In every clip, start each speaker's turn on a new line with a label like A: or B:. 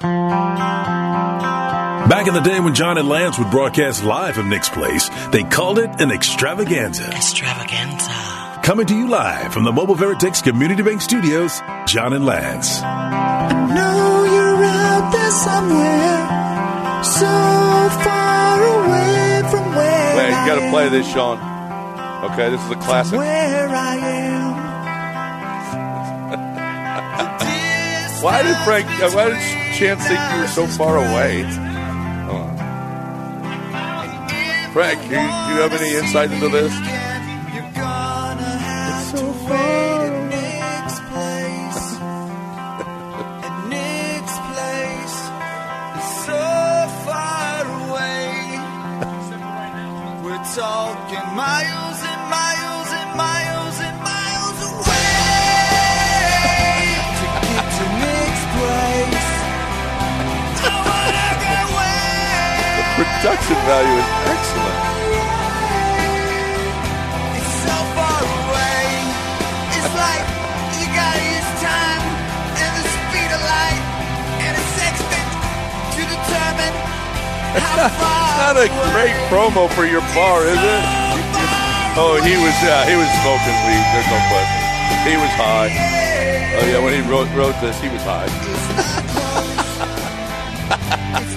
A: Back in the day when John and Lance would broadcast live from Nick's Place, they called it an extravaganza.
B: Extravaganza.
A: Coming to you live from the Mobile Veritex Community Bank Studios, John and Lance.
C: know you're out there somewhere, so far away from where
D: Wait, you got to play this, Sean. Okay, this is a classic.
C: Where I am.
D: Why did Frank? Uh, why did Chance think you were so far away? Frank, you, you have any insight into this?
C: It's so far away. We're talking miles
D: Production value is excellent.
C: It's so far away. It's like you gotta use time and the speed of light and a sextant to determine how far.
D: Not a great promo for your bar, is it? Oh, he was. Yeah, he was smoking weed. There's no question. He was high. Oh yeah, when he wrote wrote this, he was high.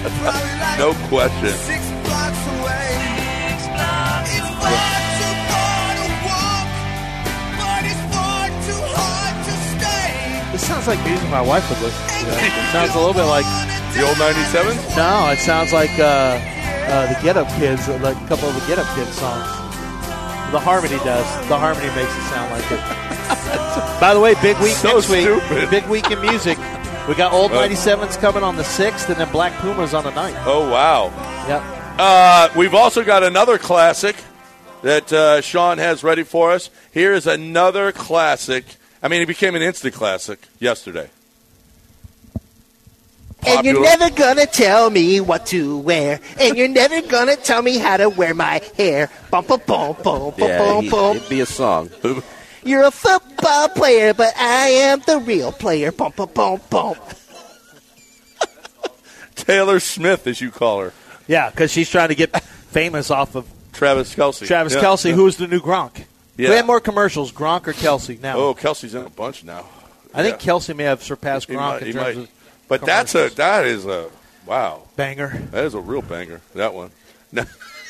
D: No question.
C: Six blocks away. It's far too far to walk, but it's far too hard to stay.
E: This sounds like music my wife would listen to. It sounds a little bit like
D: The old '97.
E: no, it sounds like uh, uh, the Get Up Kids, like a couple of the Get Up Kids songs. The harmony does. The harmony makes it sound like it. By the way, big week
D: So
E: next week.
D: stupid.
E: Big week in music. We got old
D: Uh,
E: 97s coming on the 6th, and then Black Pumas on the 9th.
D: Oh wow.
E: Yep.
D: Uh, we've also got another classic that uh, Sean has ready for us. Here is another classic. I mean, it became an instant classic yesterday.
F: And you're
D: Popular.
F: never gonna tell me what to wear. And you're never gonna tell me how to wear my hair. Bum, bum, bum, bum, bum, bum, bum.
G: it'd be a song.
F: You're a football player, but I am the real player. Bum, bum, bum, bum.
D: Taylor Smith, as you call her,
E: Yeah, because she's trying to get famous off of
D: Travis Kelce.
E: Travis
D: Yeah.
E: Kelce, who's the new Gronk.
D: Yeah.
E: We have more commercials, Gronk or Kelce now.
D: Oh, Kelce's in a bunch now.
E: I think
D: yeah.
E: Kelce may have surpassed
D: He
E: Gronk
D: might-
E: in terms
D: might.
E: of
D: But that's a that is a wow.
E: banger.
D: That is a real banger. That one.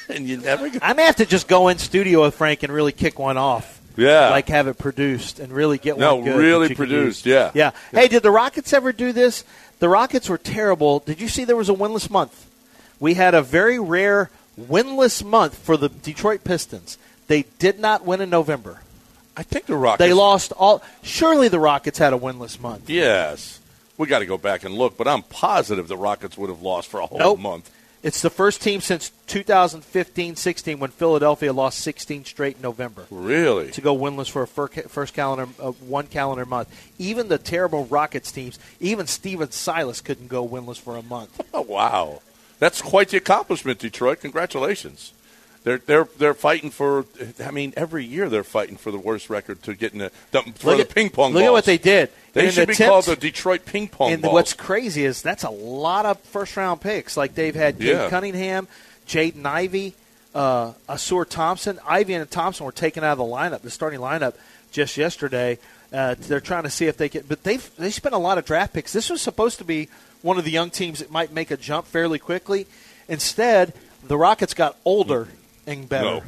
D: and you never. Get,
E: I may have to just go in studio with Frank and really kick one off.
D: Yeah.
E: Like have it produced and really get
D: No,
E: one good.
D: really
E: you can
D: produced,
E: use.
D: yeah.
E: yeah. Hey, did the Rockets ever do this? The Rockets were terrible. Did you see there was a winless month? We had a very rare winless month for the Detroit Pistons. They did not win in November.
D: I think the Rockets.
E: They lost all. Surely the Rockets had a winless month.
D: Yes. We got to go back and look, but I'm positive the Rockets would have lost for a whole
E: Nope.
D: month.
E: It's the first team since 2015-16 when Philadelphia lost 16 straight in November.
D: Really?
E: to go winless for a first calendar uh, one calendar month. Even the terrible Rockets teams, even Stephen Silas couldn't go winless for a month.
D: Oh, wow. That's quite the accomplishment, Detroit. Congratulations. They're they're they're fighting for. I mean, every year they're fighting for the worst record to get in the, the for
E: Look
D: the
E: at-
D: ping pong.
E: Look at what they did.
D: They
E: In
D: should be called the Detroit ping pong
E: And
D: balls.
E: what's crazy is that's a lot of first round picks. Like they've had Cade
D: Yeah.
E: Cunningham, Jaden Ivey, uh, Ausar Thompson. Ivey and Thompson were taken out of the lineup, the starting lineup, just yesterday. Uh, they're trying to see if they can, but they've they spent a lot of draft picks. This was supposed to be one of the young teams that might make a jump fairly quickly. Instead, the Rockets got older and better.
D: no.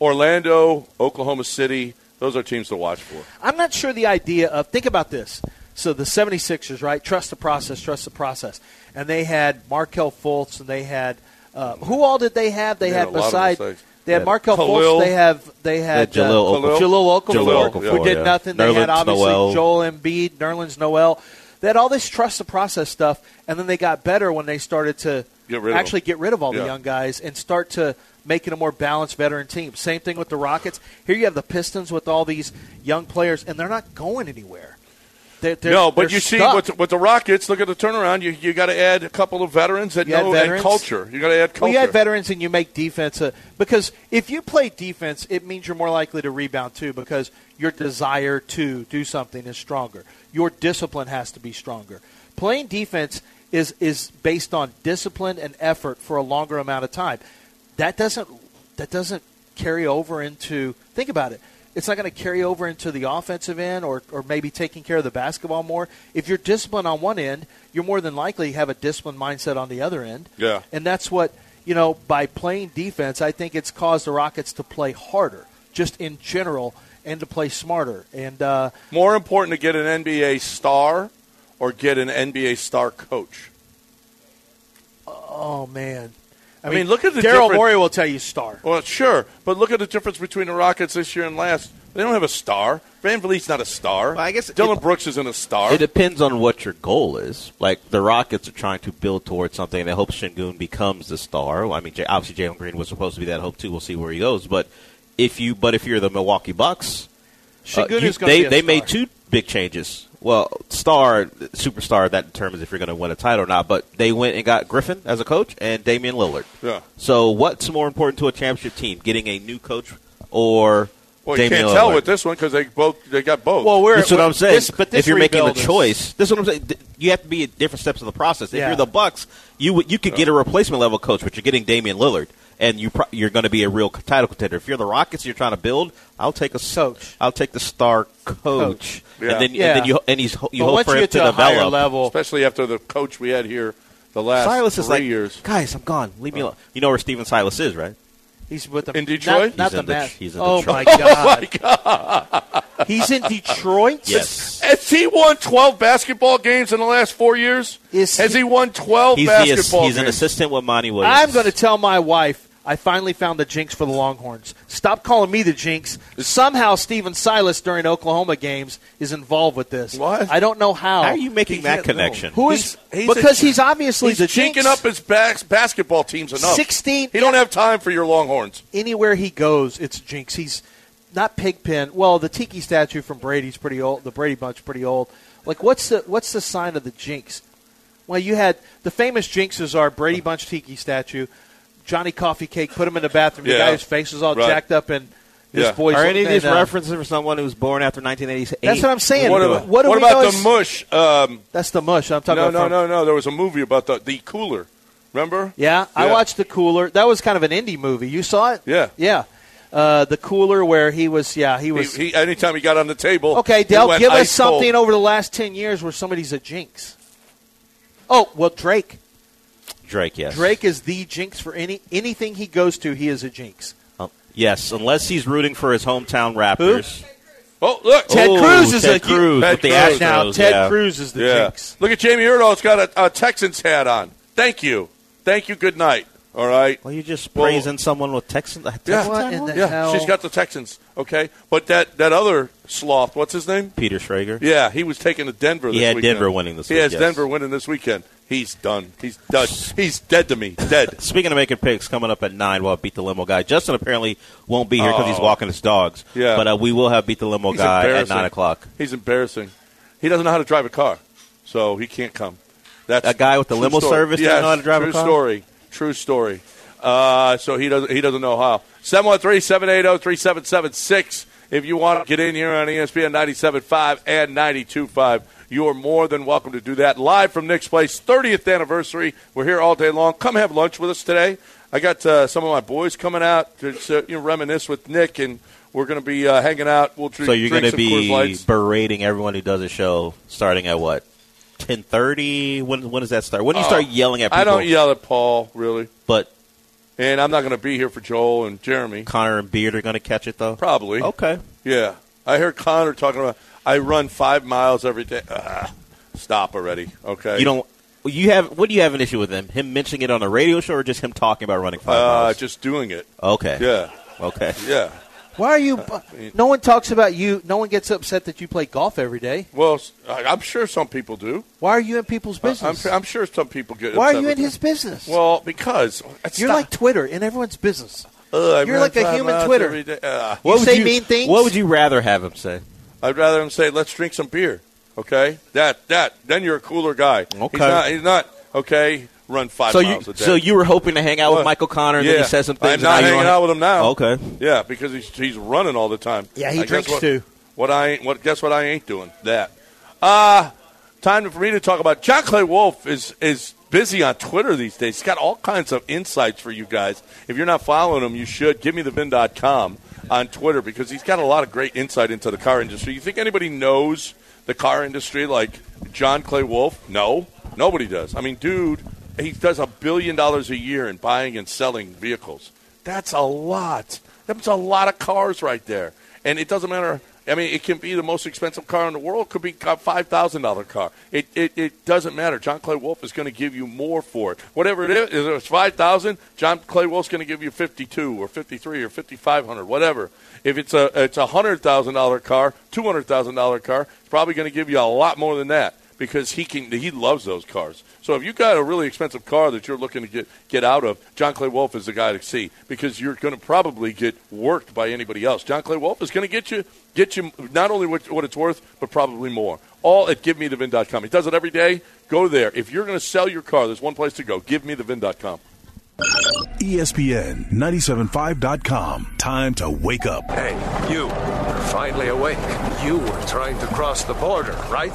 D: Orlando, Oklahoma City. Those are teams to watch for.
E: I'm not sure the idea of think about this. So the 76ers, right? Trust the process, trust the process. And they had Markelle Fultz and they had uh, who all did they have? They,
D: They had
E: had
D: a
E: beside they had Markelle
D: Khalil.
E: Fultz, they have they had
G: They Jahlil
E: uh,
D: Okafor.
E: Jahlil Okafor,
D: Jahlil
E: who
D: Okafor,
E: did
G: yeah.
E: nothing. They had obviously
G: Noel.
E: Joel Embiid, Nerlens Noel. They had all this trust the process stuff, and then they got better when they started to
D: Get
E: actually get rid of all
D: Yeah.
E: the young guys and start to make it a more balanced veteran team. Same thing with the Rockets. Here you have the Pistons with all these young players, and they're not going anywhere. They're, they're,
D: no, but you see,
E: stuck.
D: with, with the Rockets, look at the turnaround. You you got to add a couple of veterans that
E: You add
D: know
E: veterans.
D: and culture. You got to add culture.
E: Well, you had veterans and you make defense uh, because if you play defense, it means you're more likely to rebound too because your desire to do something is stronger. Your discipline has to be stronger. Playing defense is is based on discipline and effort for a longer amount of time. That doesn't that doesn't carry over into think about it. It's not going to carry over into the offensive end or, or maybe taking care of the basketball more. If you're disciplined on one end, you're more than likely have a disciplined mindset on the other end.
D: Yeah.
E: And that's what, you know, by playing defense, I think it's caused the Rockets to play harder, just in general, and to play smarter. And uh,
D: More important to get an NBA star or get an NBA star coach.
E: oh man,
D: I mean, look at the
E: Daryl
D: difference-
E: Morey will tell you star.
D: Well, sure, but look at the difference between the Rockets this year and last. They don't have a star. VanVleet's not a star.
G: Well, I guess
D: Dylan
G: it-
D: Brooks isn't a star.
G: It depends on what your goal is. Like the Rockets are trying to build towards something, and they hope Sengun becomes the star. Well, I mean, obviously Jalen Green was supposed to be that hope too. We'll see where he goes. But if you, but if you're the Milwaukee Bucks, uh,
E: Sengun
G: you-
E: is gonna
G: they
E: be a
G: they
E: star.
G: made two big changes. Well, star, superstar, that determines if you're going to win a title or not. But they went and got Griffin as a coach and Damian Lillard.
D: Yeah.
G: So what's more important to a championship team, getting a new coach or
D: well, you can't tell with this one because they both they got both.
E: Well, we're
G: That's what I'm saying.
E: This, but this
G: if you're making the choice, this is what I'm saying. Th- You have to be at different steps of the process. If
E: Yeah.
G: you're the Bucks, you you could get a replacement level coach, but you're getting Damian Lillard, and you pro- you're going to be a real title contender. If you're the Rockets, you're trying to build. I'll take a
E: Coach.
G: I'll take the star coach,
D: Yeah.
G: and then
E: Yeah.
G: and then you and he's you
E: But
G: hope for
E: you
G: him
E: get to,
G: to
E: a
G: develop.
E: level,
D: especially after the coach we had here the last
G: Silas
D: three
G: is like,
D: years.
G: guys, I'm gone. Leave me oh. alone. You know where Stephen Silas is, right?
E: he's with the
D: In Detroit?
E: Not, not
G: He's
E: the
G: in Det-
E: Mets.
G: he's in
E: oh
G: Detroit.
E: my god! Oh, He's in Detroit.
G: Yes.
D: Has he won 12 basketball games in the last four years?
E: Is
D: Has
E: he-
D: he won 12
G: He's, the, ass-
D: basketball
G: he's an assistant with Monty Williams.
E: I'm going to tell my wife I finally found the jinx for the Longhorns. Stop calling me the jinx. Somehow Stephen Silas during Oklahoma games is involved with this.
D: What?
E: I don't know how.
G: How are you making
D: He
G: that
D: can't know.
G: connection?
E: Who is
D: He's- he's a-
E: because he's obviously
D: He's
E: the
D: jinking
E: jinx.
D: up his bas- basketball teams enough.
E: 16
D: He don't have time for your Longhorns.
E: anywhere he goes, it's jinx. He's not Pigpen. Well, the Tiki statue from Brady's pretty old. The Brady Bunch pretty old. Like, what's the what's the sign of the jinx? Well, you had the famous jinxes are Brady Bunch Tiki statue, Johnny Coffee Cake. Put him in the bathroom. The
D: Yeah.
E: guy whose face is all
D: Right.
E: jacked up and his
D: Yeah.
E: voice.
G: Are any of these
E: and, uh,
G: references for someone who was born after 1988?
E: That's what I'm saying.
D: What,
E: What,
D: about,
E: do
D: what about the mush? Um,
E: That's the mush. I'm talking
D: no,
E: about.
D: no,
E: from-
D: no, no. There was a movie about the, the cooler. Remember?
E: Yeah, I watched the cooler. That was kind of an indie movie. You saw it?
D: Yeah.
E: Yeah. Uh, the cooler where he was. Yeah, he
D: He,
E: was.
D: he, anytime he got on the table.
E: Okay,
D: he
E: Dell, give us
D: ice cold.
E: something over the last 10 years where somebody's a jinx. Oh, well, Drake.
G: Drake, yes.
E: Drake is the jinx for any anything he goes to, he is a jinx.
G: Oh, yes, unless he's rooting for his hometown Raptors.
D: Oh, look.
E: Ted
G: Ooh,
E: Cruz is
G: Ted
E: a
G: Cruz
D: Ted
G: with the
D: Cruz.
E: Now, Ted
G: yeah.
E: Cruz is the
D: yeah.
E: jinx.
D: Look at Jamie Erdahl's got a, a Texans hat on. Thank you. Thank you. Good night. All right.
G: Well, you're just
D: Well-
G: praising someone with Texans.
D: Yeah.
E: What in
G: on?
E: the
D: Yeah,
E: hell?
D: she's got the Texans. Okay, but that that other sloth, what's his name?
G: Peter Schrager.
D: Yeah, he was taking to Denver.
G: He
D: this
G: had
D: weekend.
G: Denver winning this
D: He
G: week,
D: has
G: yes.
D: Denver winning this weekend. He's done. He's done. He's dead to me. Dead.
G: Speaking of making picks, coming up at nine, we'll have beat the limo guy. Justin apparently won't be here because he's
D: Oh.
G: walking his dogs.
D: Yeah.
G: but uh, we will have beat the limo
D: He's
G: guy at nine o'clock.
D: He's embarrassing. He doesn't know how to drive a car, so he can't come. That's
G: A guy with the limo
D: story.
G: service
D: yes,
G: doesn't know how to drive a
D: true
G: car?
D: story. True story. Uh, so he doesn't. He doesn't know how. 713-780-3776. If you want to get in here on ESPN 97.5 and 92.5, you are more than welcome to do that. Live from Nick's Place, 30th anniversary. We're here all day long. Come have lunch with us today. I got uh, some of my boys coming out to uh, you know, reminisce with Nick, and we're going to be uh, hanging out. We'll drink,
G: So you're
D: going to
G: be berating everyone who does a show starting at what? Ten thirty. When when does that start? When do you
D: Oh,
G: start yelling at people?
D: I don't yell at Paul really,
G: But
D: and I'm not going to be here for Joel and Jeremy.
G: Connor and Beard are going to catch it though.
D: Probably.
G: Okay.
D: Yeah, I heard Connor talking about. I run five miles every day. Ah, stop already. Okay.
G: You don't. You have. What do you have an issue with him? Him mentioning it on a radio show, or just him talking about running five
D: Uh,
G: miles?
D: just doing it.
G: okay.
D: Yeah.
G: Okay.
D: Yeah.
E: Why are you. No one talks about you. No one gets upset that you play golf every day.
D: Well, I'm sure some people do.
E: Why are you in people's
D: I'm,
E: business?
D: I'm sure some people get.
E: Why are you in
D: that.
E: his business?
D: Well, because it's
E: You're
D: not-
E: like Twitter in everyone's business.
D: Ugh, I
E: you're like a human Twitter.
D: every day. Ah.
E: You say mean things?
G: What would you rather have him say?
D: I'd rather him say, "Let's drink some beer." Okay, that that then you're a cooler guy.
G: Okay.
D: He's not. He's not. Okay, run five
G: So you,
D: a day.
G: so you were hoping to hang out with Michael Connor, and
D: yeah.
G: then he says some things.
D: I'm not
G: now you
D: hanging
G: don't-
D: out with him now.
G: Okay.
D: Yeah, because he's he's running all the time.
E: Yeah, he
D: I
E: drinks
D: what,
E: too.
D: What I ain't, what guess what I ain't doing that. Uh time for me to talk about John Clay Wolf is is busy on Twitter these days. He's got all kinds of insights for you guys. If you're not following him, you should. Give me the VIN.com on Twitter because he's got a lot of great insight into the car industry. You think anybody knows the car industry like John Clay Wolf? No, nobody does. I mean, dude, he does a billion dollars a year in buying and selling vehicles. That's a lot. That's a lot of cars right there. And it doesn't matter. I mean, it can be the most expensive car in the world. It could be a five thousand dollar car. It, it it doesn't matter. John Clay Wolf is going to give you more for it. Whatever it is, if it's five thousand, John Clay Wolf's going to give you fifty two or fifty three or fifty five hundred, whatever. If it's a it's a hundred thousand dollar car, two hundred thousand dollar car, it's probably going to give you a lot more than that because he can he loves those cars. So if you've got a really expensive car that you're looking to get get out of, John Clay Wolf is the guy to see because you're going to probably get worked by anybody else. John Clay Wolf is going to get you get you not only what, what it's worth, but probably more. All at GiveMeTheVin.com. He does it every day. Go there. If you're going to sell your car, there's one place to go. GiveMeTheVin.com.
A: ESPN 975.com. Time to wake up.
H: Hey, you. You're finally awake. You were trying to cross the border, right?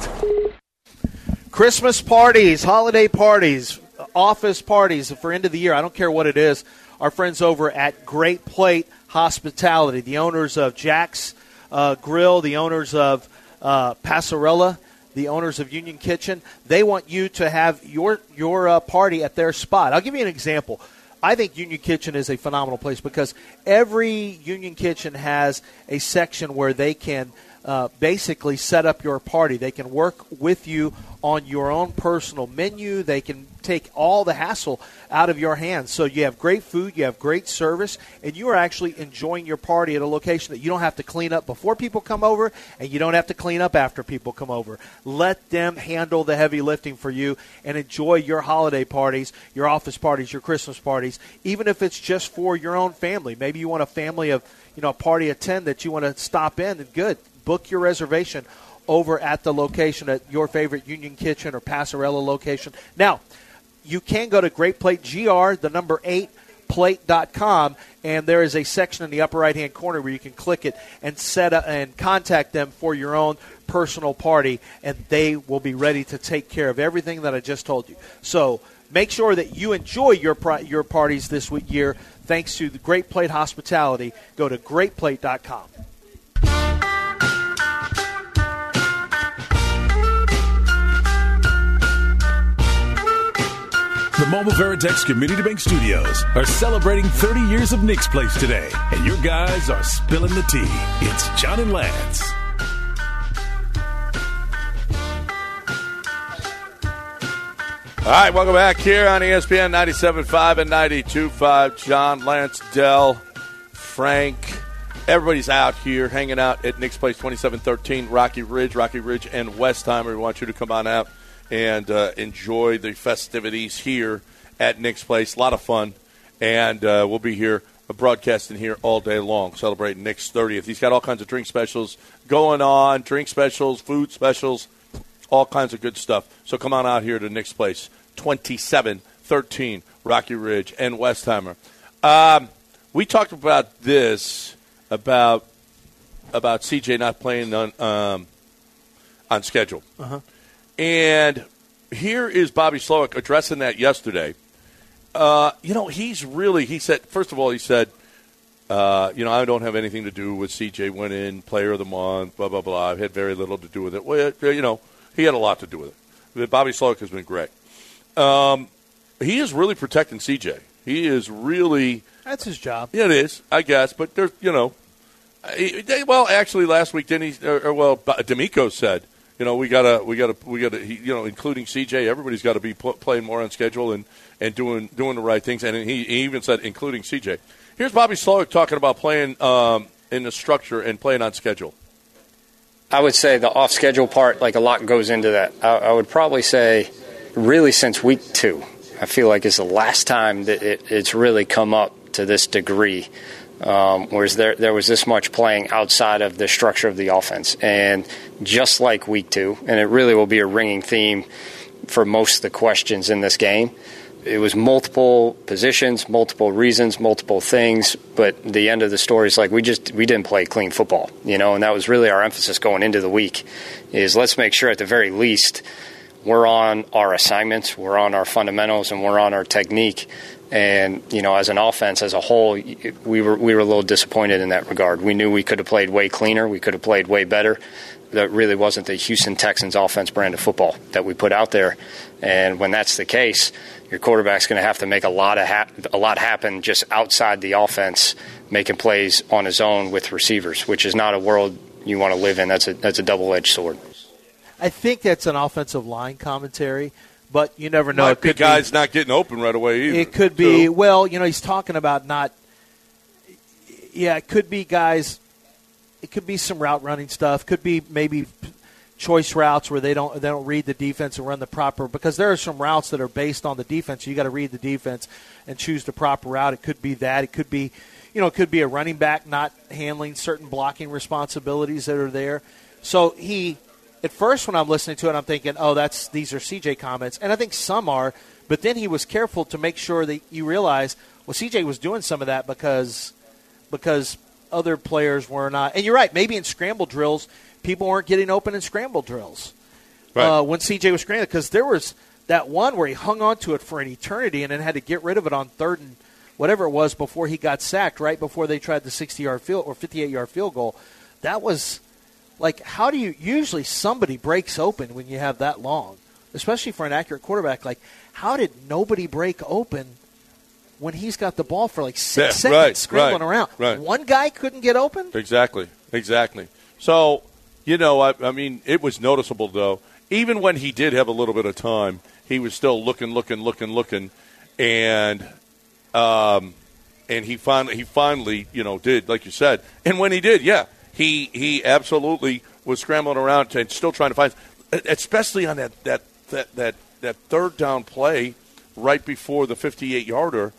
E: Christmas parties, holiday parties, office parties for end of the year. I don't care what it is. Our friends over at Great Plate Hospitality, the owners of Jack's uh, Grill, the owners of uh, Passarella, the owners of Union Kitchen, they want you to have your your uh, party at their spot. I'll give you an example. I think Union Kitchen is a phenomenal place because every Union Kitchen has a section where they can uh, basically set up your party. They can work with you on your own personal menu. They can take all the hassle out of your hands. So you have great food, you have great service, and you are actually enjoying your party at a location that you don't have to clean up before people come over and you don't have to clean up after people come over. Let them handle the heavy lifting for you and enjoy your holiday parties, your office parties, your Christmas parties, even if it's just for your own family. Maybe you want a family of, you know, a party of 10 that you want to stop in and good. Book your reservation over at the location at your favorite Union Kitchen or Passarella location. Now, you can go to Great Plate GR, the number eight plate.com and there is a section in the upper right hand corner where you can click it and set up and contact them for your own personal party and they will be ready to take care of everything that I just told you. So make sure that you enjoy your your parties this year thanks to the Great Plate Hospitality. Go to greatplate.com.
A: Mobile Veritex Community Bank Studios are celebrating 30 years of Nick's Place today, and your guys are spilling the tea. It's John and Lance.
D: All right, welcome back here on ESPN 97.5 and 92.5. John, Lance, Dell, Frank, everybody's out here hanging out at Nick's Place 2713 Rocky Ridge, Rocky Ridge and Westheimer. We want you to come on out and uh, enjoy the festivities here at Nick's Place. A lot of fun, and uh, we'll be here uh, broadcasting here all day long, celebrating Nick's 30th. He's got all kinds of drink specials going on, drink specials, food specials, all kinds of good stuff. So come on out here to Nick's Place, 2713 Rocky Ridge and Westheimer. Um, we talked about this about about CJ not playing on um, on schedule. And here is Bobby Slowik addressing that yesterday. Uh, you know, he's really, he said, first of all, he said, uh, you know, I don't have anything to do with CJ winning player of the month, blah, blah, blah. I've had very little to do with it. Well, you know, he had a lot to do with it. But Bobby Slowik has been great. Um, he is really protecting CJ. He is really,
E: That's his job.
D: yeah, it is, I guess. But there's, you know, he- they- well, actually, last week, didn't he? Or, or, well, DeMeco said, you know, we gotta, we gotta, we gotta, you know, including CJ, everybody's got to be pl- playing more on schedule and and doing doing the right things. And he, he even said, including CJ. Here's Bobby Slowik talking about playing um, in the structure and playing on schedule.
I: I would say the off schedule part, like a lot goes into that. I, I would probably say, really, since week two, I feel like it's the last time that it, it's really come up to this degree. Um, whereas there, there was this much playing outside of the structure of the offense. And just like week two, and it really will be a ringing theme for most of the questions in this game, it was multiple positions, multiple reasons, multiple things. But the end of the story is like we just we didn't play clean football, you know, and that was really our emphasis going into the week. Is let's make sure at the very least we're on our assignments, we're on our fundamentals, and we're on our technique. And you know, as an offense as a whole, we were we were a little disappointed in that regard. We knew we could have played way cleaner, we could have played way better. That really wasn't the Houston Texans offense brand of football that we put out there. And when that's the case, your quarterback's going to have to make a lot of a lot happen just outside the offense, making plays on his own with receivers, which is not a world you want to live in. That's a that's a double edged sword.
E: I think that's an offensive line commentary, but you never know.
D: Might
E: it
D: be
E: could
D: guys not getting open right away either.
E: It could be.
D: too.
E: Well, you know, he's talking about not. Yeah, it could be guys. It could be some route running stuff. Could be maybe choice routes where they don't they don't read the defense and run the proper because there are some routes that are based on the defense. You got to read the defense and choose the proper route. It could be that. It could be, you know, it could be a running back not handling certain blocking responsibilities that are there. So he, at first when I'm listening to it, I'm thinking, oh, that's these are CJ comments, and I think some are. But then he was careful to make sure that you realize, well, CJ was doing some of that because because other players were not. And you're right. Maybe in scramble drills, people weren't getting open in scramble drills
D: Right.
E: uh, when CJ was scrambling because there was that one where he hung on to it for an eternity and then had to get rid of it on third and whatever it was before he got sacked. Right before they tried the 60 yard field or 58 yard field goal. That was like how do you usually somebody breaks open when you have that long, especially for an accurate quarterback. Like how did nobody break open? When he's got the ball for like six
D: Yeah,
E: seconds
D: right,
E: scrambling
D: right,
E: around,
D: right.
E: one guy couldn't get open.
D: Exactly. Exactly. So, you know, I, I mean, it was noticeable, though. Even when he did have a little bit of time, he was still looking, looking, looking, looking. And. Um, and he finally, he finally, you know, did like you said. And when he did, yeah, he he absolutely was scrambling around and still trying to find, especially on that that that that, that third down play right before the fifty-eight yarder.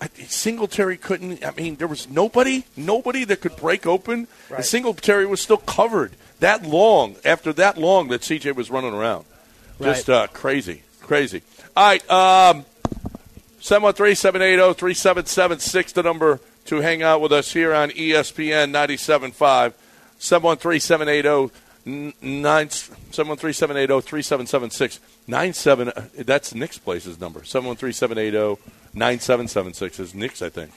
D: I- Singletary couldn't. I mean, there was nobody, nobody that could break open. And Singletary was still covered that long after that long that CJ was running around. Just uh, crazy, crazy. All right, um, 713-780-3776, the number to hang out with us here on ESPN 97.5. 713-780-3776. 97, uh, that's Nick's place's number. 713-780-9776 is Nick's, I think.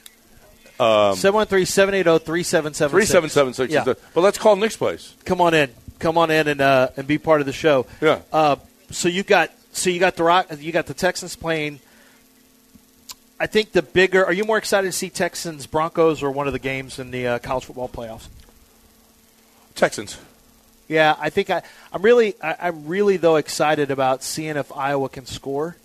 E: Seven one three seven eight zero three seven seven
D: 3776
E: Yeah.
D: is the, but let's call Nick's place.
E: come on in, come on in and uh, and be part of the show.
D: Yeah.
E: Uh, so you got so you got the rock, you got the Texans playing. I think the bigger. Are you more excited to see Texans Broncos or one of the games in the uh, college football playoffs?
D: Texans.
E: Yeah, I think I, I'm really I, I'm really though excited about seeing if Iowa can score.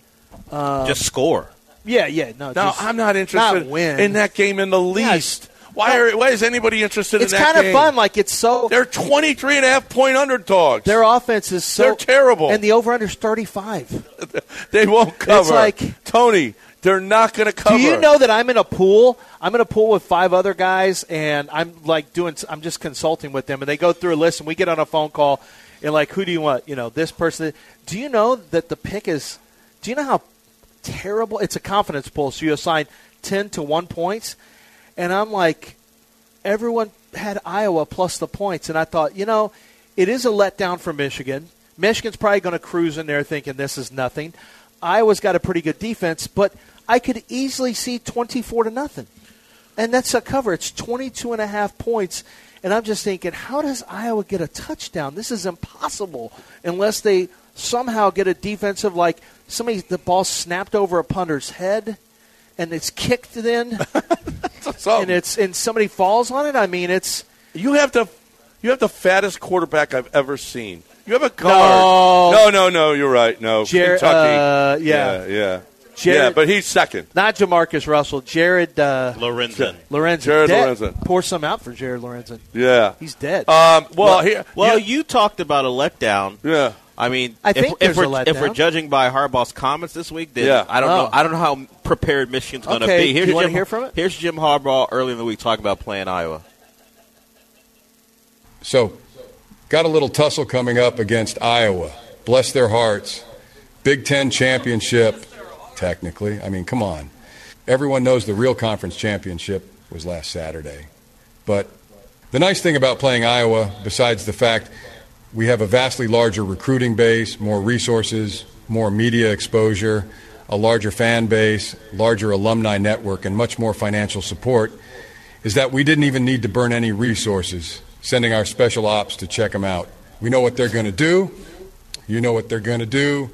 G: Um, just score.
E: Yeah, yeah, no,
D: No,
E: just
D: I'm not interested
E: not win.
D: in that game in the least. Why, are, why is anybody interested
E: It's
D: in that
E: kind of
D: game?
E: fun. Like it's so
D: They're 23 and a half point underdogs.
E: their offense is so
D: They're terrible.
E: and the over under is 35.
D: they won't cover.
E: It's like-
D: Tony, they're not going to cover.
E: Do you know that I'm in a pool? I'm in a pool with five other guys, and I'm like doing. I'm just consulting with them, and they go through a list, and we get on a phone call, and like, who do you want? You know, this person. Do you know that the pick is? Do you know how terrible? It's a confidence pool, so you assign ten to one points, and I'm like, everyone had Iowa plus the points, and I thought, you know, it is a letdown for Michigan. Michigan's probably going to cruise in there thinking this is nothing. Iowa's got a pretty good defense, but I could easily see 24 to nothing. And that's a cover. It's 22 and a half points. And I'm just thinking, how does Iowa get a touchdown? This is impossible unless they somehow get a defensive, like somebody, the ball snapped over a punter's head and it's kicked then and it's and somebody falls on it. I mean, it's
D: you have the you have the fattest quarterback I've ever seen. You have a guard. No, no, no. You're right. No,
E: Jer-
D: Kentucky.
E: uh, yeah.
D: yeah, yeah.
E: Jared-
D: yeah, but he's second.
E: not JaMarcus Russell. Jared uh,
G: Lorenzen.
E: Lorenzen.
D: Jared
E: Dead.
D: Lorenzen.
E: Pour some out for Jared Lorenzen.
D: Yeah.
E: He's dead.
D: Um, well, here,
G: Well,
D: yeah,
G: you talked about a letdown.
D: yeah.
G: I mean,
E: I
G: if,
E: think
G: if
E: there's a
G: we're if we're judging by Harbaugh's comments this week, then
D: Yeah.
G: I don't
E: Oh.
G: know. I don't know how prepared Michigan's going to
E: Okay,
G: be. Here's
E: you wanna
G: Jim,
E: hear from it?
G: Here's Jim Harbaugh early in the week talking about playing Iowa.
J: So, got a little tussle coming up against Iowa. Bless their hearts. Big Ten championship, technically. I mean, come on. Everyone knows the real conference championship was last Saturday. But the nice thing about playing Iowa, besides the fact We have a vastly larger recruiting base, more resources, more media exposure, a larger fan base, larger alumni network, and much more financial support. Is that we didn't even need to burn any resources sending our special ops to check them out. We know what they're going to do. You know what they're going to do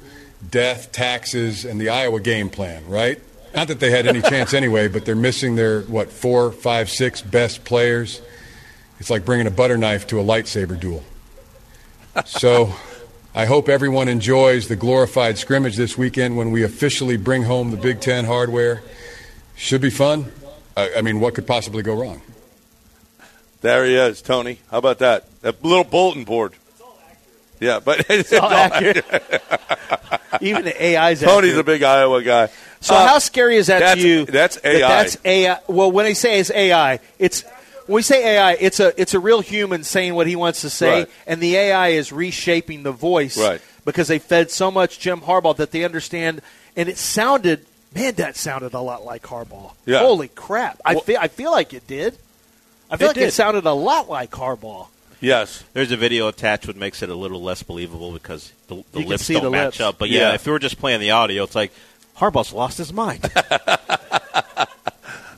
J: death, taxes, and the Iowa game plan, right? Not that they had any chance anyway, but they're missing their, what, four, five, six best players. It's like bringing a butter knife to a lightsaber duel. So I hope everyone enjoys the glorified scrimmage this weekend when we officially bring home the Big Ten hardware. Should be fun. I, I mean, what could possibly go wrong?
D: There he is, Tony. How about that? That little bulletin board. Yeah, but it's,
E: all
D: all
E: accurate.
D: accurate.
E: Even the AI's
D: Tony's
E: accurate.
D: a big Iowa guy.
E: So
D: Uh,
E: how scary is that to you?
D: that's
E: that
D: AI.
E: That's AI. Well, when I say it's AI, it's when we say AI, it's a it's a real human saying what he wants to say,
D: Right.
E: and the AI is reshaping the voice
D: Right.
E: because they fed so much Jim Harbaugh that they understand. And it sounded, man, that sounded a lot like Harbaugh.
D: Yeah.
E: Holy crap! I
D: Well-
E: feel I feel like it did. I feel
G: It
E: like it sounded a lot like Harbaugh.
D: Yes.
G: There's a video attached which makes it a little less believable because the, the lips
E: see
G: don't
E: the
G: match
E: lips.
G: up. But yeah,
D: Yeah.
G: if we were just playing the audio, it's like Harbaugh's lost his mind.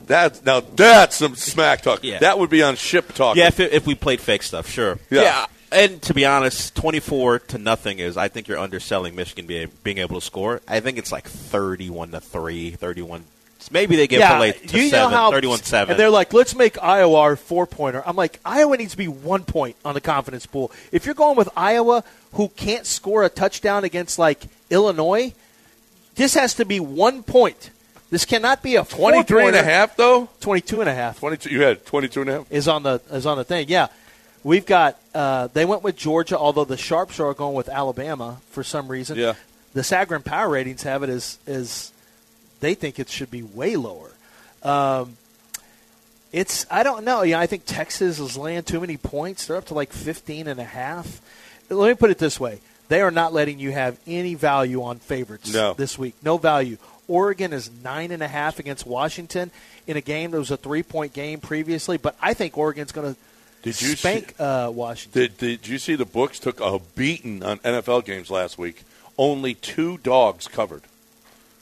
D: That's now that's some smack talk.
G: Yeah.
D: That would be on ship talk.
G: yeah, if, it, if we played fake stuff, sure.
D: Yeah.
G: And to be honest, 24 to nothing is, I think you're underselling Michigan being, being able to score. I think it's like 31 to 3, 31. Maybe they get
E: yeah,
G: late to
E: you
G: 7,
E: know how
G: 31 7.
E: And they're like, let's make Iowa our four pointer. I'm like, Iowa needs to be one point on the confidence pool. If you're going with Iowa, who can't score a touchdown against like Illinois, this has to be one point. This cannot be a
D: 23 and a half, though?
E: 22 and a half
D: 22. You had 22 and a half?
E: is on the is on the thing. Yeah, we've got. Uh, they went with Georgia, although the sharps are going with Alabama for some reason.
D: Yeah.
E: The Sagarin Power ratings have it as as they think it should be way lower. Um, it's I don't know. Yeah, I think Texas is laying too many points. They're up to like 15 and a half. Let me put it this way. They are not letting you have any value on favorites
D: No.
E: this week. No value. Oregon is nine and a half against Washington in a game that was a three point game previously, but I think Oregon's going to
D: Did you
E: spank
D: see-
E: uh, Washington.
D: Did, did you see the books took a beating on NFL games last week? Only two dogs covered.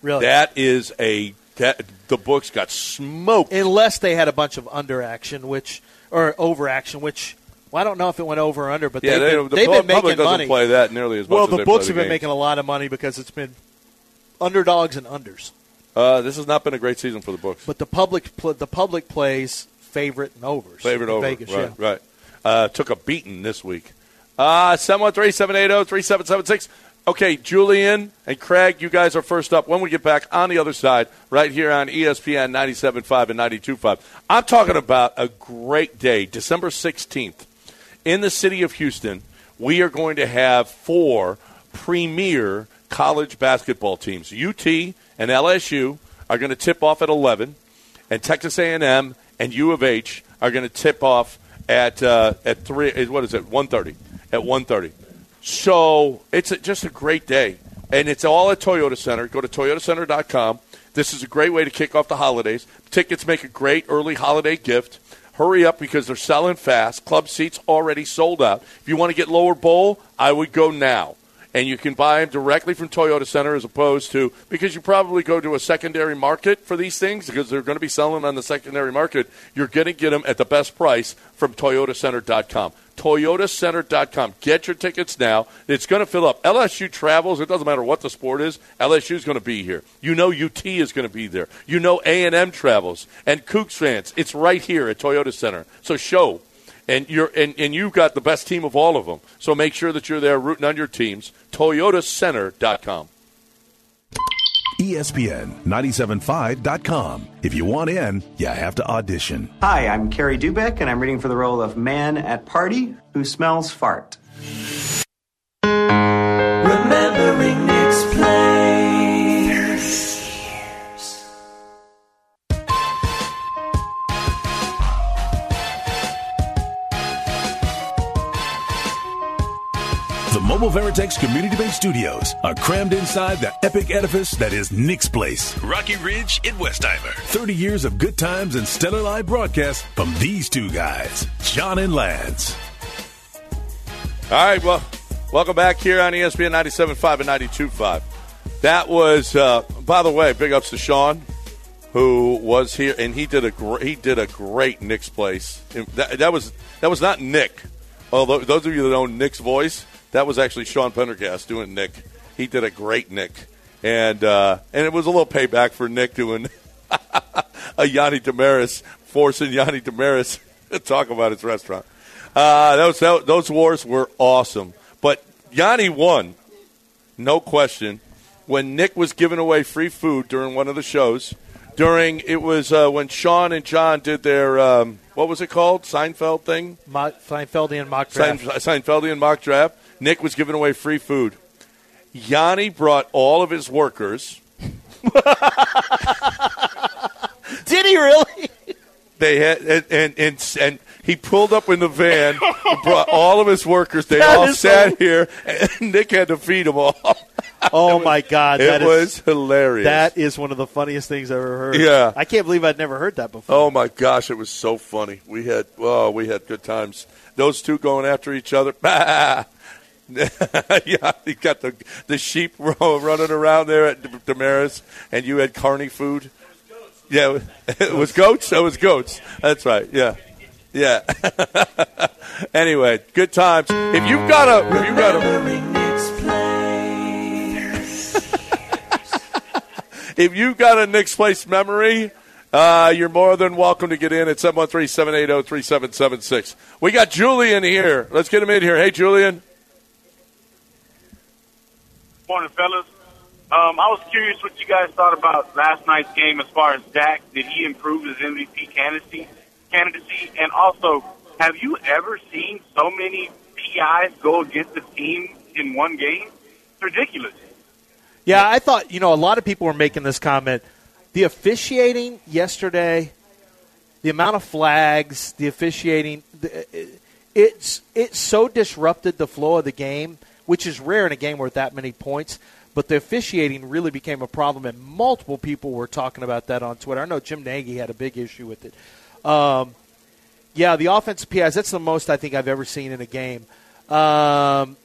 E: Really?
D: That is a that the books got smoked.
E: Unless they had a bunch of under action, which or over action, which well, I don't know if it went over or under, but
D: yeah,
E: they've
D: they,
E: been,
D: the
E: they've been making
D: doesn't
E: money.
D: play that nearly as much.
E: well,
D: as
E: the books
D: play
E: have
D: the
E: been
D: games.
E: making a lot of money because it's been underdogs and unders.
D: Uh, this has not been a great season for the books.
E: But the public pl- the public plays favorite and overs.
D: Favorite over.
E: Vegas,
D: right,
E: yeah.
D: right. Uh, took a beating this week. Uh, 713-780-3776. Okay, Julian and Craig, you guys are first up. When we get back on the other side, right here on ESPN 97.5 and 92.5. I'm talking about a great day, December 16th. In the city of Houston, we are going to have four premier college basketball teams. UT and LSU are going to tip off at 11, and Texas A&M and U of H are going to tip off at uh, at three. What is it? 1:30. At 1:30. So it's a, just a great day, and it's all at Toyota Center. Go to toyotacenter.com. This is a great way to kick off the holidays. Tickets make a great early holiday gift. Hurry up because they're selling fast. Club seats already sold out. If you want to get lower bowl, I would go now. And you can buy them directly from Toyota Center as opposed to because you probably go to a secondary market for these things because they're going to be selling on the secondary market. You're going to get them at the best price from ToyotaCenter.com. ToyotaCenter.com. Get your tickets now. It's going to fill up. LSU travels. It doesn't matter what the sport is. LSU is going to be here. You know UT is going to be there. You know A&M travels. And Cougs fans, it's right here at Toyota Center. So show. And you're and, and you've got the best team of all of them. So make sure that you're there rooting on your teams. ToyotaCenter.com.
A: ESPN 975.com. If you want in, you have to audition.
K: Hi, I'm Carrie Dubeck, and I'm reading for the role of man at party who smells fart.
C: Remembering
A: Mobile Veritex Community Bank Studios are crammed inside the epic edifice that is Nick's Place, Rocky Ridge in Westheimer. 30 years of good times and stellar live broadcasts from these two guys, John and Lance.
D: All right, well, welcome back here on ESPN 97.5 and 92.5. That was, uh, by the way, big ups to Sean, who was here, and he did a gr- he did a great Nick's place. That, that was that was not Nick. Although those of you that know Nick's voice, that was actually Sean Pendergast doing Nick. He did a great Nick, and uh, and it was a little payback for Nick doing a Yanni Demeris forcing Yanni Demeris to talk about his restaurant. Uh, those that, those wars were awesome, but Yanni won, no question. When Nick was giving away free food during one of the shows, during it was uh, when Sean and John did their um, what was it called Seinfeld thing,
E: Mo- Seinfeldian mock draft.
D: Sein, Seinfeldian mock draft. Nick was giving away free food. Yanni brought all of his workers.
E: Did he really?
D: They had and and and, and he pulled up in the van, and brought all of his workers. They
E: That
D: all sat
E: so-
D: here, and Nick had to feed them all.
E: Oh my God!
D: it
E: that is-
D: was hilarious.
E: That is one of the funniest things I've ever heard.
D: Yeah.
E: I can't believe I'd never heard that before.
D: Oh my gosh, it was so funny. We had oh, we had good times. Those two going after each other. yeah, he got the the sheep running around there at Demeris, and you had carny food. Yeah, it was goats. It was goats. That's right. Yeah, yeah. anyway, good times. If you've got a, if you've got a, if you've got a Nick's Place memory, uh, you're more than welcome to get in at 713-780-3776. We got Julian here. Let's get him in here. Hey, Julian.
L: Morning, fellas. Um, I was curious what you guys thought about last night's game as far as Dak. Did he improve his MVP candidacy? Candidacy, and also, have you ever seen so many PIs go against the team in one game? It's ridiculous.
E: Yeah, I thought you know a lot of people were making this comment. The officiating yesterday, the amount of flags, the officiating, it's it so disrupted the flow of the game, which is rare in a game with that many points. But the officiating really became a problem, and multiple people were talking about that on Twitter. I know Jim Nagy had a big issue with it. Um, yeah, the offensive PIs, that's the most I think I've ever seen in a game. Um,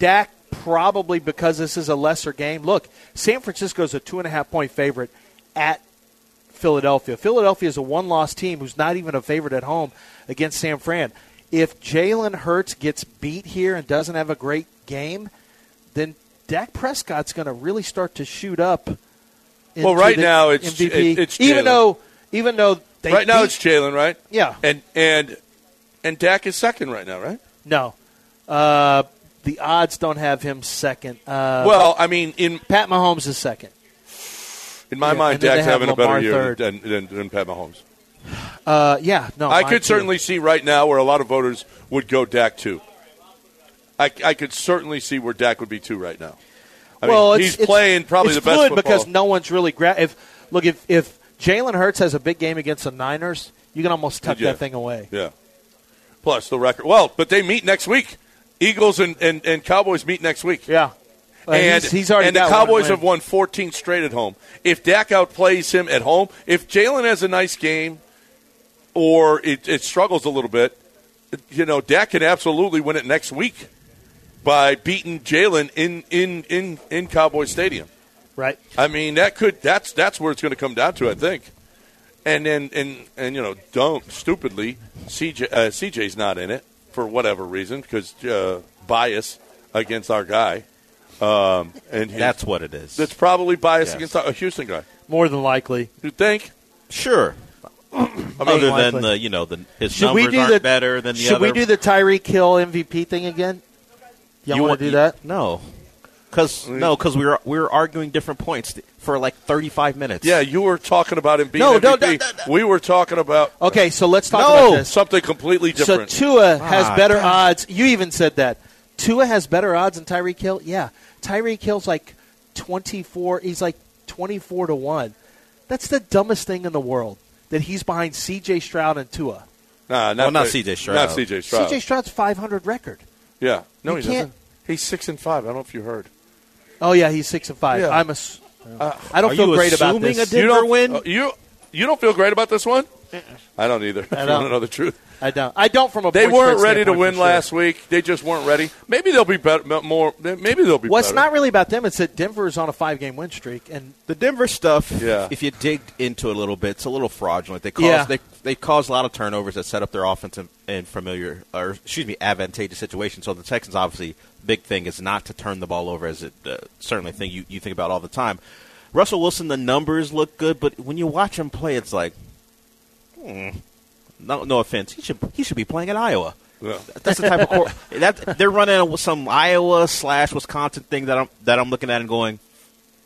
E: Dak probably because this is a lesser game. Look, San Francisco's a two and a half point favorite at Philadelphia. Philadelphia is a one loss team who's not even a favorite at home against San Fran. If Jalen Hurts gets beat here and doesn't have a great game, then Dak Prescott's going to really start to shoot up.
D: Well, right now it's-
E: MVP.
D: it- it's
E: even
D: Jalen.
E: though even though they
D: right now
E: beat-
D: it's Jalen, right?
E: Yeah.
D: And and and Dak is second right now, right?
E: no. Uh, the odds don't have him second. Uh,
D: well, I mean, in
E: Pat Mahomes is second.
D: in my
E: Yeah,
D: mind, Dak's having a better year than, than, than Pat Mahomes.
E: Uh, yeah, no,
D: I could
E: too.
D: certainly see right now where a lot of voters would go Dak two. I, I could certainly see where Dak would be two right now. I
E: well,
D: mean,
E: it's,
D: he's playing probably the best
E: because no one's really gra- if look if if Jalen Hurts has a big game against the Niners, you can almost tuck
D: Yeah.
E: that thing away.
D: Yeah. Plus the record. Well, but they meet next week. Eagles and, and, and Cowboys meet next week.
E: Yeah. Uh,
D: and
E: he's, he's already
D: and the Cowboys have won 14 straight at home. If Dak outplays him at home, if Jalen has a nice game, or it, it struggles a little bit, you know, Dak can absolutely win it next week by beating Jalen in, in, in, in Cowboy Stadium.
E: right.
D: I mean, that could that's that's where it's going to come down to, I think. And then and and you know, don't stupidly CJ uh, CJ's not in it for whatever reason because uh, bias against our guy. Um, and he-
G: That's what it is.
D: That's probably bias
G: Yes.
D: against our, a Houston guy.
E: More than likely.
D: You think?
G: Sure.
D: I mean,
G: Other than
E: likely.
G: the, you know, the, his
E: Should we
G: numbers
E: do
G: aren't
E: the
G: better than the other.
E: Should
G: other.
E: we do the Tyreek Hill MVP thing again? Y'all
G: You
E: want
G: want-
E: to do that?
G: No, because no, because we were we were arguing different points for like thirty five minutes.
D: yeah, you were talking about him being
E: No,
D: MVP.
E: no, no, no,
D: We were talking about
E: Okay, so let's talk
D: no
E: about this.
D: something completely different.
E: So Tua has
G: Ah,
E: better
G: gosh.
E: odds. You even said that. Tua has better odds than Tyreek Hill. Yeah, Tyreek Hill's like twenty four. He's like twenty four to one. That's the dumbest thing in the world. That he's behind C.J. Stroud and Tua.
D: nah, not,
G: Well, not C.J. Stroud.
D: Not CJ Stroud.
E: C.J. Stroud's five hundred record.
D: Yeah, no,
E: You
D: he
E: can't-
D: doesn't. He's six and five. I don't know if you heard.
E: Oh yeah, he's six and five.
D: Yeah.
E: I'm a. s- I don't feel great about this.
G: a Denver
D: you don't
G: win?
D: uh, you you don't feel great about this one? I don't either.
E: I don't.
D: want to know the truth.
E: I don't. I don't from a.
D: They weren't ready to win
E: sure.
D: last week. They just weren't ready. Maybe they'll be better. More. Maybe they'll be.
E: Well, it's not really about them. It's that Denver is on a five-game win streak, and
G: The Denver stuff,
D: Yeah.
G: if you dig into it a little bit, it's a little fraudulent. They cause
E: Yeah.
G: they they cause a lot of turnovers that set up their offense in, in familiar or excuse me advantageous situations. So the Texans obviously big thing is not to turn the ball over as it uh, certainly thing you, you think about all the time. Russell Wilson, the numbers look good, but when you watch him play, it's like, hmm, no, no offense, he should he should be playing at Iowa.
D: Yeah.
G: That's the type of court that they're running some Iowa slash Wisconsin thing that I'm that I'm looking at and going,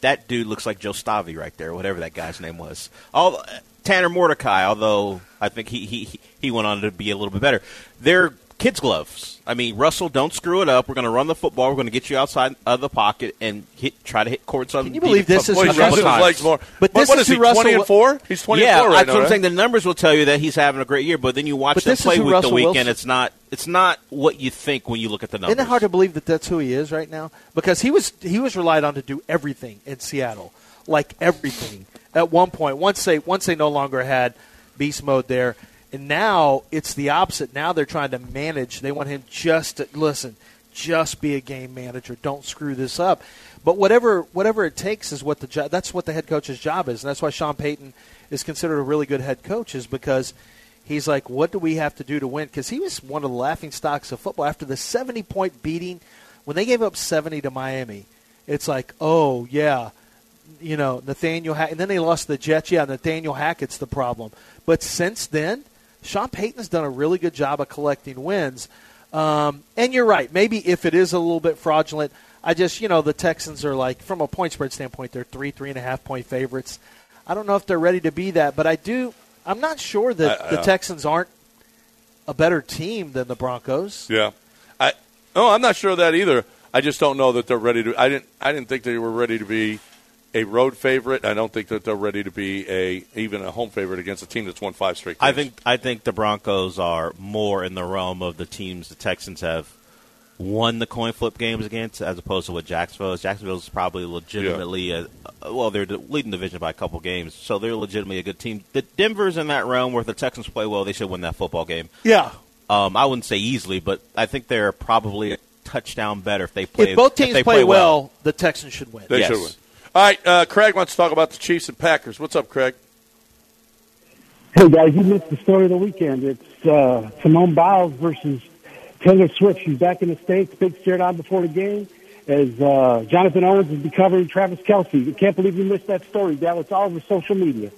G: that dude looks like Joe Stavi right there, whatever that guy's name was. All Tanner Mordecai, although I think he he he- he went on to be a little bit better. They're kids' gloves. I mean, Russell, don't screw it up. We're going to run the football. We're going to get you outside of the pocket and hit, try to hit courts on.
E: Can you believe this is
D: Well,
E: who
D: he's using his
E: Russell-
D: legs more.
E: But this
D: what
E: is
D: is he?
E: Russell
D: Twenty and four. He's twenty
G: yeah,
D: and four right
G: that's
D: now.
G: what I'm
D: right?
G: saying. The numbers will tell you that he's having a great year, but then you watch
E: But
G: them play
E: who
G: week to
E: Russell
G: week,
E: Wilson-
G: it's not it's not what you think when you look at the numbers.
E: Isn't it hard to believe that that's who he is right now? Because he was he was relied on to do everything in Seattle, like everything. At one point, once they once they no longer had beast mode there, and now it's the opposite. Now they're trying to manage. They want him just to listen, just be a game manager. Don't screw this up. But whatever whatever it takes is what the. That's what the head coach's job is, and that's why Sean Payton is considered a really good head coach. Is because he's like, what do we have to do to win? Because he was one of the laughing stocks of football after the 70 point beating. When they gave up 70 to Miami, it's like, oh, yeah, you know, Nathaniel Hack. And then they lost the Jets. Yeah, Nathaniel Hackett's the problem. But since then, Sean Payton's done a really good job of collecting wins. Um, and you're right. Maybe if it is a little bit fraudulent, I just, you know, the Texans are like, from a point spread standpoint, they're three, three and a half point favorites. I don't know if they're ready to be that, but I do. I'm not sure that
D: I- I-
E: the Texans aren't a better team than the Broncos.
D: Yeah, I. No, I'm not sure of that either. I just don't know that they're ready to. I didn't. I didn't think they were ready to be a road favorite. I don't think that they're ready to be a even a home favorite against a team that's won five straight. Games.
G: I think I think the Broncos are more in the realm of the teams the Texans have won the coin flip games against, as opposed to what Jacksonville is. Jacksonville is probably legitimately a, well, they're leading the division by a couple games, so they're legitimately a good team. The Denver's in that realm where if the Texans play well, they should win that football game.
E: Yeah.
G: Um, I wouldn't say easily, but I think they're probably a touchdown better if they play.
E: If both teams
G: they
E: play, well, the Texans should win.
D: they
G: yes.
D: should win. All right, uh, Craig wants to talk about the Chiefs and Packers. What's up, Craig?
M: Hey guys, you missed the story of the weekend. It's uh, Simone Biles versus Taylor Swift. She's back in the states. Big stare down before the game as uh, Jonathan Owens is be covering Travis Kelce. I can't believe you missed that story, Dal. It's all over social media.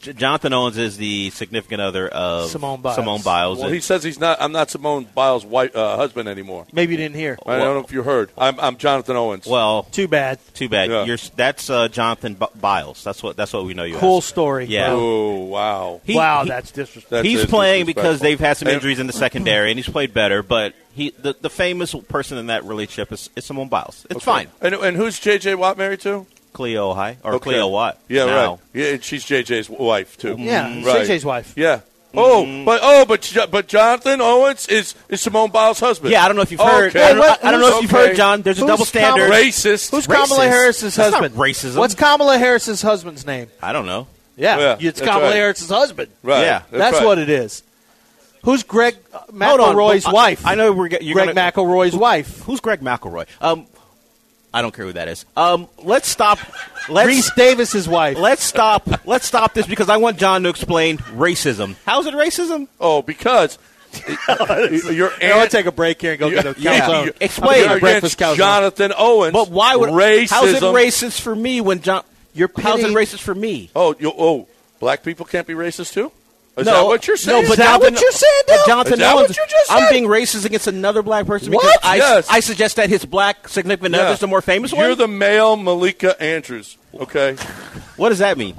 G: J- Jonathan Owens is the significant other of
E: Simone Biles.
G: Simone Biles.
D: Well, he says he's not. I'm not Simone Biles' wife, uh, husband anymore.
E: Maybe you didn't hear.
D: I don't know if you heard. I'm, I'm Jonathan Owens.
G: well,
E: Too bad.
G: Too bad.
D: Yeah.
G: You're, that's uh, Jonathan B- Biles. That's what that's what we know you
E: Cool
G: as.
E: story.
G: Yeah.
D: oh wow.
G: He-
E: wow,
G: he-
E: that's disrespectful.
G: He's
D: it's
G: playing because they've had some injuries in the secondary, and he's played better. But he, the, the famous person in that relationship is, is Simone Biles. It's
D: Okay.
G: fine.
D: And, and who's J.J. Watt married to?
G: Kealia Ohai or
D: Okay.
G: Kealia Watt.
D: Yeah,
G: now.
D: right. Yeah, and she's J.J.'s wife too.
E: Yeah,
D: right.
E: JJ's wife.
D: Yeah. Oh, but oh, but but Jonathan Owens is is Simone Biles' husband.
G: Yeah, I don't know if you've heard.
D: Okay.
G: I don't, I don't know if you've
D: okay.
G: heard, John. There's a
E: Who's
G: double standard.
E: Kamala-
D: Racist.
E: Who's
G: Racist.
E: Kamala Harris's
G: That's not
E: husband?
G: racism.
E: What's Kamala Harris's husband's name?
G: I don't know.
E: Yeah,
D: Yeah,
E: it's Kamala
D: right.
E: Harris's husband.
D: right.
G: Yeah.
E: That's,
D: right.
E: what it is. Who's Greg uh,
G: Hold on.
E: McElroy's
G: I-
E: wife?
G: I know we're get- you're
E: Greg
G: gonna,
E: McElroy's wife.
G: Who's Greg McElroy? Um, I don't care who that is. Um, let's stop. Let's
E: Rece Davis's wife.
G: let's stop. Let's stop this because I want John to explain racism. How's it racism?
D: Oh, because your
E: I want to take a break here and go get a
G: Yeah.
E: calzone.
D: you-
G: Explain.
E: I'm gonna
D: you're
E: get a breakfast
D: against
E: calzone.
D: Jonathan Owens.
G: But why would
D: racism?
G: How's it racist for me when John?
E: You're
G: how's it racist for me?
D: Oh, you, oh, black people can't be racist too. Is
G: no,
D: that what you're saying?
G: No, but
E: Is that
G: Jonathan,
E: what you're saying,
G: but Jonathan
D: Is that what you just
G: I'm being racist against another black person because I,
D: Yes.
G: I suggest that his black significant
D: Yeah.
G: other is the more famous
D: You're
G: one.
D: the male Malika Andrews. Okay.
G: what does that mean?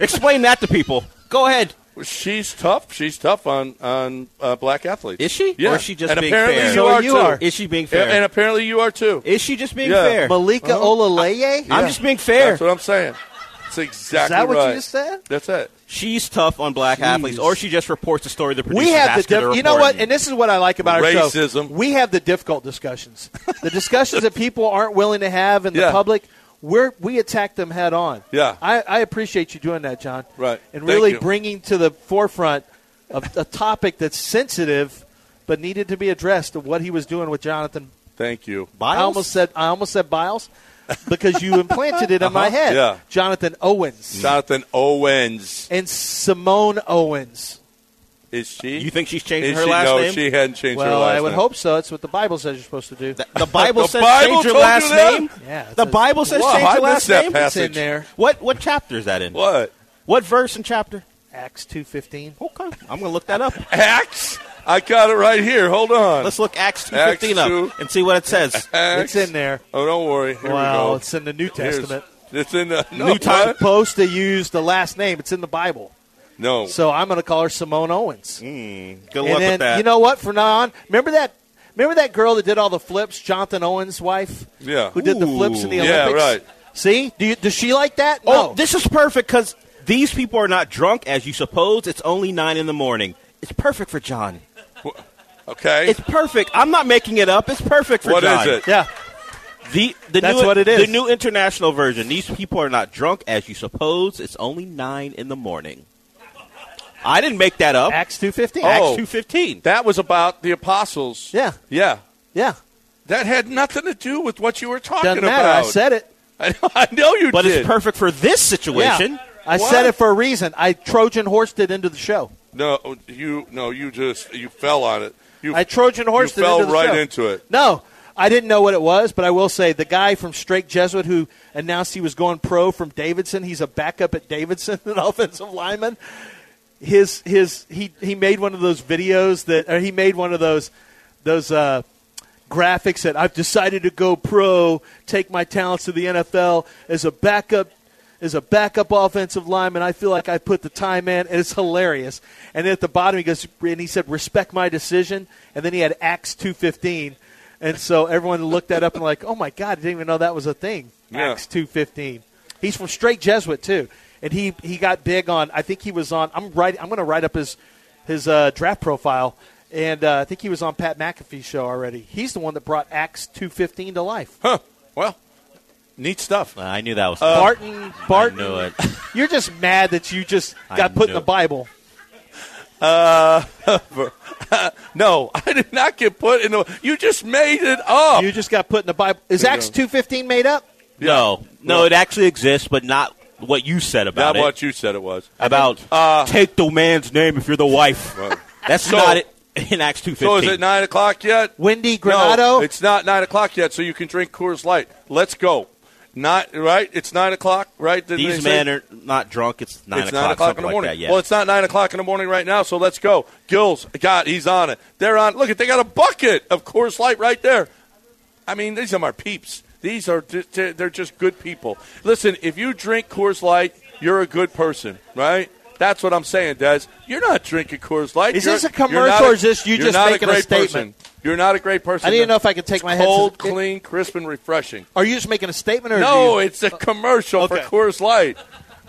G: Explain that to people. Go ahead.
D: She's tough. She's tough on on uh, black athletes.
G: Is she?
D: Yeah.
G: Or is she just
D: and
G: being
D: apparently
G: fair?
D: You
E: So
D: are
E: you
D: too.
E: are.
G: Is she being fair?
D: And, and apparently you are too.
G: is she just being
D: Yeah.
G: fair?
E: Malika Olaleye?
G: I'm just being fair.
D: That's what I'm saying. That's exactly
E: Is that what you just said?
D: That's it.
G: She's tough on black athletes, or she just reports the story the producers
E: We have the
G: ask
E: diff- you know what, and this is what I like about our show.
D: Racism.
E: We have the difficult discussions, the discussions that people aren't willing to have in the public. we're we attack them head on.
D: Yeah.
E: I, I appreciate you doing that, John.
D: Right.
E: and
D: Thank
E: really
D: you.
E: bringing to the forefront of a topic that's sensitive but needed to be addressed of what he was doing with Jonathan.
D: Thank you.
E: I almost said I almost said Biles because you implanted it in my
D: Uh-huh.
E: head.
D: Yeah.
E: Jonathan Owens
D: Jonathan Owens.
E: and Simone Owens.
D: Is she?
G: You think she's changing
D: Is
G: her
D: she?
G: last
D: no,
G: name?
D: No, she hadn't changed her
E: Well,
D: last
E: I would
D: name.
E: hope so. It's what the Bible says you're supposed to do.
G: The Bible
D: The
G: says
D: Bible
G: change your
D: told you
G: last name.
E: Yeah,
G: the
E: says-
G: Bible says
D: Wow,
G: change
D: I
G: your last
D: that
G: name.
D: passage.
E: It's in there.
G: What what chapter is that in?
D: What?
G: What verse and chapter?
E: Acts two fifteen.
G: Okay, I'm gonna look that up.
D: Acts? I got it right here. Hold on.
G: Let's look Acts two
D: Acts
G: up
D: 2.
G: and see what it says.
D: Acts.
E: It's in there.
D: Oh, don't worry. Here
E: Wow,
D: we go.
E: it's in the New
D: Here's-
E: Testament.
D: It's in the no,
E: New time
D: what?
E: supposed to use the last name. It's in the Bible.
D: No.
E: So I'm going to call her Simone Owens.
G: Mm, good
E: and
G: luck
E: then
G: with that.
E: you know what? From now on, remember that. Remember that girl that did all the flips, Jonathan Owens' wife,
D: Yeah.
E: who did the flips in the Olympics.
D: Yeah, right.
E: See, Do you, does she like that?
G: Oh,
E: no.
G: this is perfect because these people are not drunk as you suppose. It's only nine in the morning. It's perfect for John.
D: Okay.
G: It's perfect. I'm not making it up. It's perfect for
D: What is
G: John.
D: it?
E: yeah.
G: The, the
E: That's
G: new,
E: what it is.
G: The new international version. These people are not drunk as you suppose. It's only nine in the morning. I didn't make that up.
E: Acts two fifteen.
G: Acts
D: Oh.
G: two fifteen.
D: That was about the apostles.
E: Yeah,
D: Yeah.
E: yeah.
D: That had nothing to do with what you were talking
E: Doesn't matter.
D: about.
E: I said it.
D: I know, I know you
G: But
D: did.
G: it's perfect for this situation.
E: Yeah. I
D: What?
E: said it for a reason. I Trojan horsed it into the show.
D: No, you no, you just you fell on it. You
E: I Trojan horse.
D: you fell
E: into
D: right
E: show.
D: into it.
E: No, I didn't know what it was, but I will say the guy from Strake Jesuit who announced he was going pro from Davidson. He's a backup at Davidson, an offensive lineman. His his he he made one of those videos that or he made one of those those uh, graphics that I've decided to go pro, take my talents to the NFL as a backup as a backup offensive lineman. I feel like I put the time in, and it's hilarious. And then at the bottom, he goes, and he said, "Respect my decision." And then he had Acts two fifteen, and so everyone looked that up and like, "Oh my God, I didn't even know that was a thing."
D: Yeah.
E: Acts two fifteen. He's from Strake Jesuit too, and he he got big on. I think he was on. I'm right. I'm going to write up his his uh, draft profile. And uh, I think he was on Pat McAfee's show already. He's the one that brought Acts two fifteen to life.
D: Huh. Well, neat stuff.
G: I knew that was
D: Uh,
E: Barton, Barton,
G: knew it.
E: you're just mad that you just
G: I
E: got put in the. Bible.
D: Uh, no, I did not get put in the. You just made it up.
E: You just got put in the Bible. Is. Acts two fifteen made up?
G: No, no, it actually exists, but not what you said about
D: Not
G: it.
D: Not what you said it was.
G: about
D: Uh,
G: take the man's name if you're the wife.
D: Right.
G: That's
D: So-
G: not it in Acts two fifteen.
D: So is it nine o'clock yet?
E: Wendy
D: No, it's not nine o'clock yet, so you can drink Coors Light. Let's go. Not right. It's nine o'clock, right? Didn't
G: These men are not drunk. It's nine
D: it's
G: o'clock.
D: nine o'clock in the
G: like
D: morning.
G: that, yeah.
D: Well, it's not nine o'clock in the morning right now, so let's go. Gills, God, he's on it. They're on. Look at, they got a bucket of Coors Light right there. I mean, these are my peeps. These are they're just good people. Listen, if you drink Coors Light, you're a good person, right? That's what I'm saying, Des. You're not drinking Coors Light.
E: Is
D: You're-
E: this a commercial
D: not
E: or is this you just making a
D: great
E: statement?
D: Person. You're not a great person.
E: I didn't know if I could take my head-
D: cold, clean, crisp, and refreshing.
E: Are you just making a statement or
D: No,
E: you-
D: it's a uh, commercial
E: Okay.
D: for Coors Light.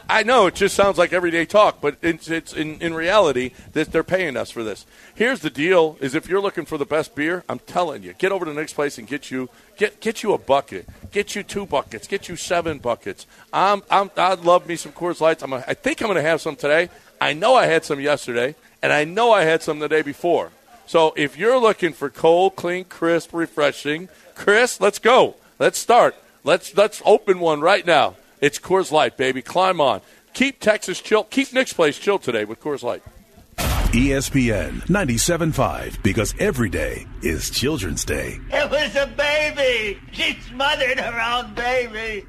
D: I know it just sounds like everyday talk, but it's, it's in, in reality that they're paying us for this. Here's the deal: is if you're looking for the best beer, I'm telling you, get over to the next place and get you get get you a bucket, get you two buckets, get you seven buckets. I'm, I'm I love me some Coors Lights. I'm a, I think I'm going to have some today. I know I had some yesterday, and I know I had some the day before. So if you're looking for cold, clean, crisp, refreshing, Chris, let's go. Let's start. Let's let's open one right now. It's Coors Light, baby. Climb on. Keep Texas chill. Keep Nick's place chill today with Coors Light.
A: ESPN 97.5 because every day is Children's Day.
C: It was a baby. She smothered her own baby.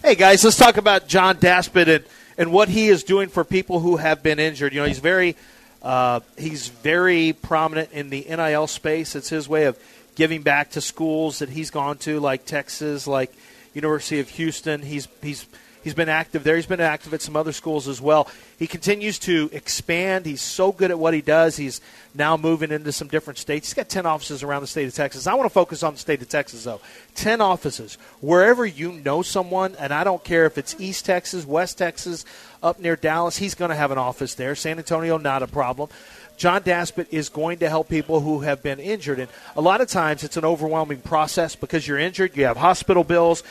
E: Hey guys, let's talk about John Daspit and, and what he is doing for people who have been injured. You know, he's very uh, he's very prominent in the NIL space. It's his way of giving back to schools that he's gone to, like Texas, like University of Houston. He's he's he's been active there. He's been active at some other schools as well. He continues to expand. He's so good at what he does. He's now moving into some different states. He's got 10 offices around the state of Texas. I want to focus on the state of Texas, though. 10 offices. Wherever you know someone, and I don't care if it's East Texas, West Texas, up near Dallas, he's going to have an office there. San Antonio, not a problem. John Daspit is going to help people who have been injured. And a lot of times it's an overwhelming process because you're injured, you have hospital bills,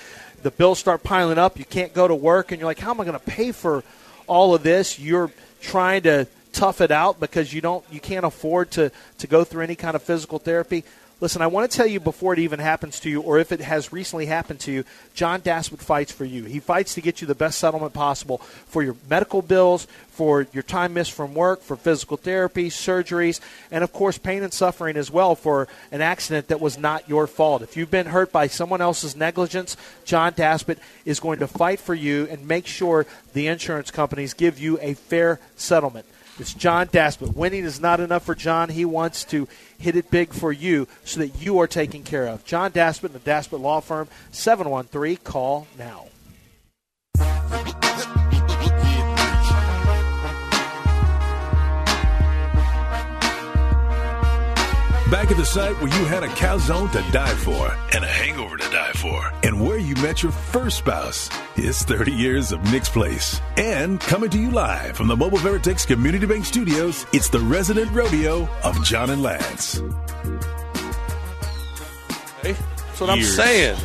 E: the bills start piling up, you can't go to work, and you're like, how am I going to pay for all of this? You're trying to tough it out because you don't you can't afford to to go through any kind of physical therapy. Listen, I want to tell you before it even happens to you, or if it has recently happened to you, John Daspit fights for you. He fights to get you the best settlement possible for your medical bills, for your time missed from work, for physical therapy, surgeries, and of course, pain and suffering as well for an accident that was not your fault. If you've been hurt by someone else's negligence, John Daspit is going to fight for you and make sure the insurance companies give you a fair settlement. It's John Daspit. Winning is not enough for John. He wants to hit it big for you so that you are taken care of. John Daspit and the Daspit Law Firm, 713, call now.
A: Back at the site where you had a calzone to die for and a hangover to die for, and where you met your first spouse. It's 30 years of Nick's Place. And coming to you live from the Mobile Veritex Community Bank Studios, it's the resident rodeo of John and Lance.
D: Hey, that's what I'm saying.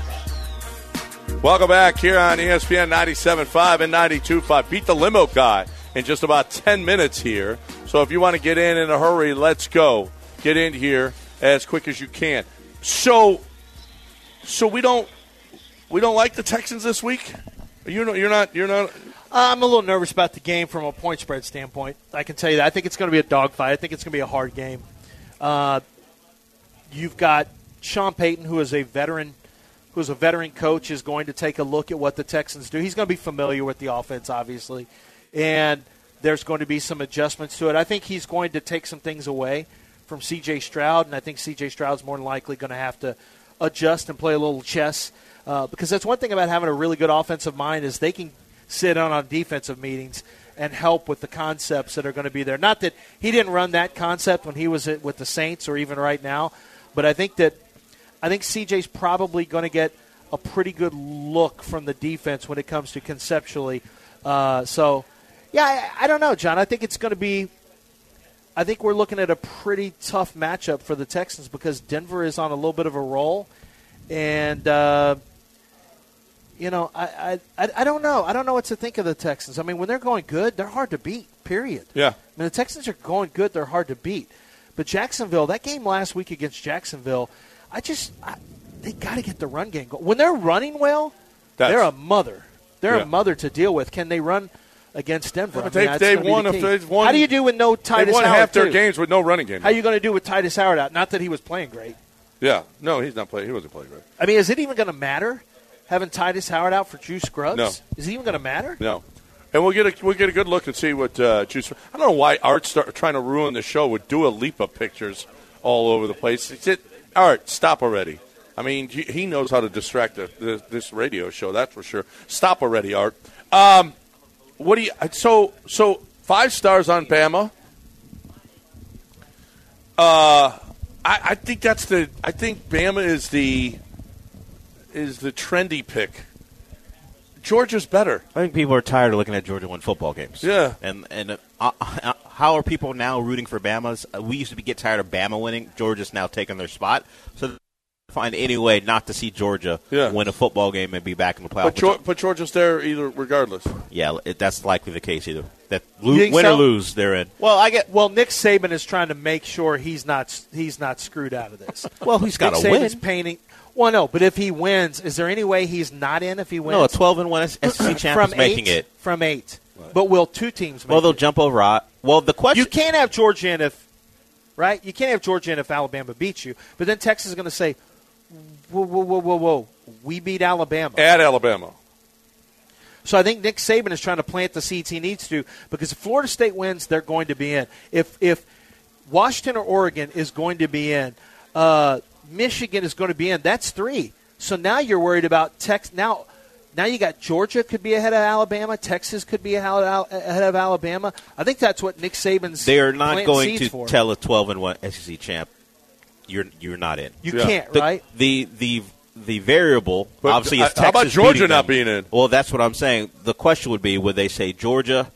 D: Welcome back here on ESPN 97.5 and 92.5. Beat the limo guy in just about 10 minutes here. So if you want to get in in a hurry, let's go. Get in here as quick as you can. So, so we don't we don't like the Texans this week. You know, you're not you're not.
E: I'm a little nervous about the game from a point spread standpoint. I can tell you that. I think it's going to be a dogfight. I think it's going to be a hard game. Uh, you've got Sean Payton, who is a veteran, who is a veteran coach, is going to take a look at what the Texans do. He's going to be familiar with the offense, obviously, and there's going to be some adjustments to it. I think he's going to take some things away from C.J. Stroud, and I think C.J. Stroud's more than likely going to have to adjust and play a little chess uh, because that's one thing about having a really good offensive mind is they can sit on on defensive meetings and help with the concepts that are going to be there. Not that he didn't run that concept when he was with the Saints or even right now, but I think that I think CJ's probably going to get a pretty good look from the defense when it comes to conceptually. Uh, so, yeah, I, I don't know, John. I think it's going to be. I think we're looking at a pretty tough matchup for the Texans because Denver is on a little bit of a roll, and uh, you know, I, I I don't know. I don't know what to think of the Texans. I mean, when they're going good, they're hard to beat. Period.
D: Yeah.
E: I mean, the Texans are going good. They're hard to beat. But Jacksonville, that game last week against Jacksonville, I just I, they got to get the run game going. When they're running well,
D: That's-
E: they're a mother. They're
D: Yeah.
E: a mother to deal with. Can they run against Denver?
D: Yeah,
E: I mean, gonna be
D: won
E: the
D: if they've won-
E: How do you do with no
D: Tytus?
E: They
D: won
E: Howard?
D: half their
E: too?
D: games with no running game.
E: How are you going to do with Tytus Howard out? Not that he was playing great.
D: Yeah, no, he's not playing. He wasn't playing great.
E: I mean, is it even going to matter having Tytus Howard out for Juice Scruggs?
D: No.
E: Is it even going to matter?
D: No. And we'll get a we'll get a good look and see what uh, Juice. I don't know why Art's start, trying to ruin the show with Dua Lipa pictures all over the place. It's it, Art, stop already. I mean, he- he knows how to distract the, the, this radio show. That's for sure. Stop already, Art. Um, what do you? So so five stars on Bama. Uh, I, I think that's the. I think Bama is the is the trendy pick. Georgia's better.
G: I think people are tired of looking at Georgia win football games.
D: Yeah.
G: And and uh, uh, how are people now rooting for Bama's? Uh, we used to be, get tired of Bama winning. Georgia's now taking their spot. So find any way not to see Georgia
D: Yeah.
G: win a football game and be back in the playoffs.
D: But, Geor- but Georgia's there either regardless.
G: yeah, it, that's likely the case either. That
E: You
G: lo- win
E: so?
G: or lose, they're in.
E: Well, I get. Well, Nick Saban is trying to make sure he's not he's not screwed out of this.
G: Well, he's gotta
E: Nick Saban's
G: win.
E: painting. Well, no, but if he wins, is there any way he's not in if he wins?
G: No, a 12 and 1 SEC champ is making
E: eight,
G: it.
E: from eight. But will two teams? Make
G: Well, they'll
E: it?
G: jump over. uh, Well, the question
E: You can't have Georgia in if, right? You can't have Georgia in if Alabama beats you. But then Texas is going to say, "Whoa, whoa, whoa, whoa, whoa! We beat Alabama."
D: At Alabama.
E: So I think Nick Saban is trying to plant the seeds he needs to because if Florida State wins, they're going to be in. If if Washington or Oregon is going to be in, uh, Michigan is going to be in. That's three. So now you're worried about Texas. Now, now you got Georgia could be ahead of Alabama. Texas could be ahead of Alabama. I think that's what Nick Saban's.
G: they are not going to
E: for.
G: tell a 12 and 1 SEC champ you're you're not in.
E: You Yeah. can't,
G: The-
E: right?
G: The the the variable
D: But,
G: obviously
D: uh,
G: is
D: how about Georgia not
G: them.
D: being in?
G: Well, that's what I'm saying. The question would be would they say Georgia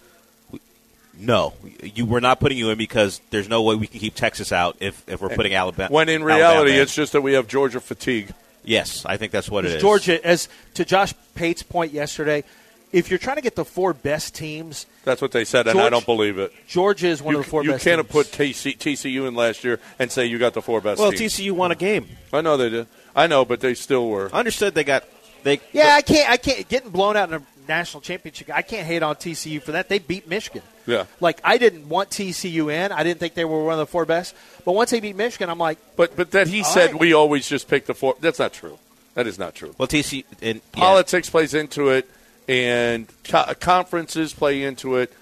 G: No, you we're not putting you in because there's no way we can keep Texas out if, if we're putting Alabama.
D: When in reality,
G: in.
D: it's just that we have Georgia fatigue.
G: yes, I think that's what it
E: Is
G: is.
E: Georgia, as to Josh Pate's point yesterday, if you're trying to get the four best teams,
D: That's what they said, and I don't believe it.
E: Georgia is one
D: you,
E: of the four
D: you
E: best
D: can't have
E: teams.
D: put TC, TCU in last year and say you got the four best.
G: well,
D: teams.
G: TCU won a game.
D: I know they did. I know, but they still were.
G: I Understood. They got they.
E: Yeah, I can't. I can't getting blown out in a national championship. I can't hate on TCU for that. They beat Michigan.
D: Yeah.
E: Like I didn't want TCU in. I didn't think they were one of the four best. But once they beat Michigan, I'm like,
D: But but that he said
E: right.
D: we always just pick the four. That's not true. That is not true.
G: Well, TCU and yeah.
D: Politics plays into it, and co- conferences play into it.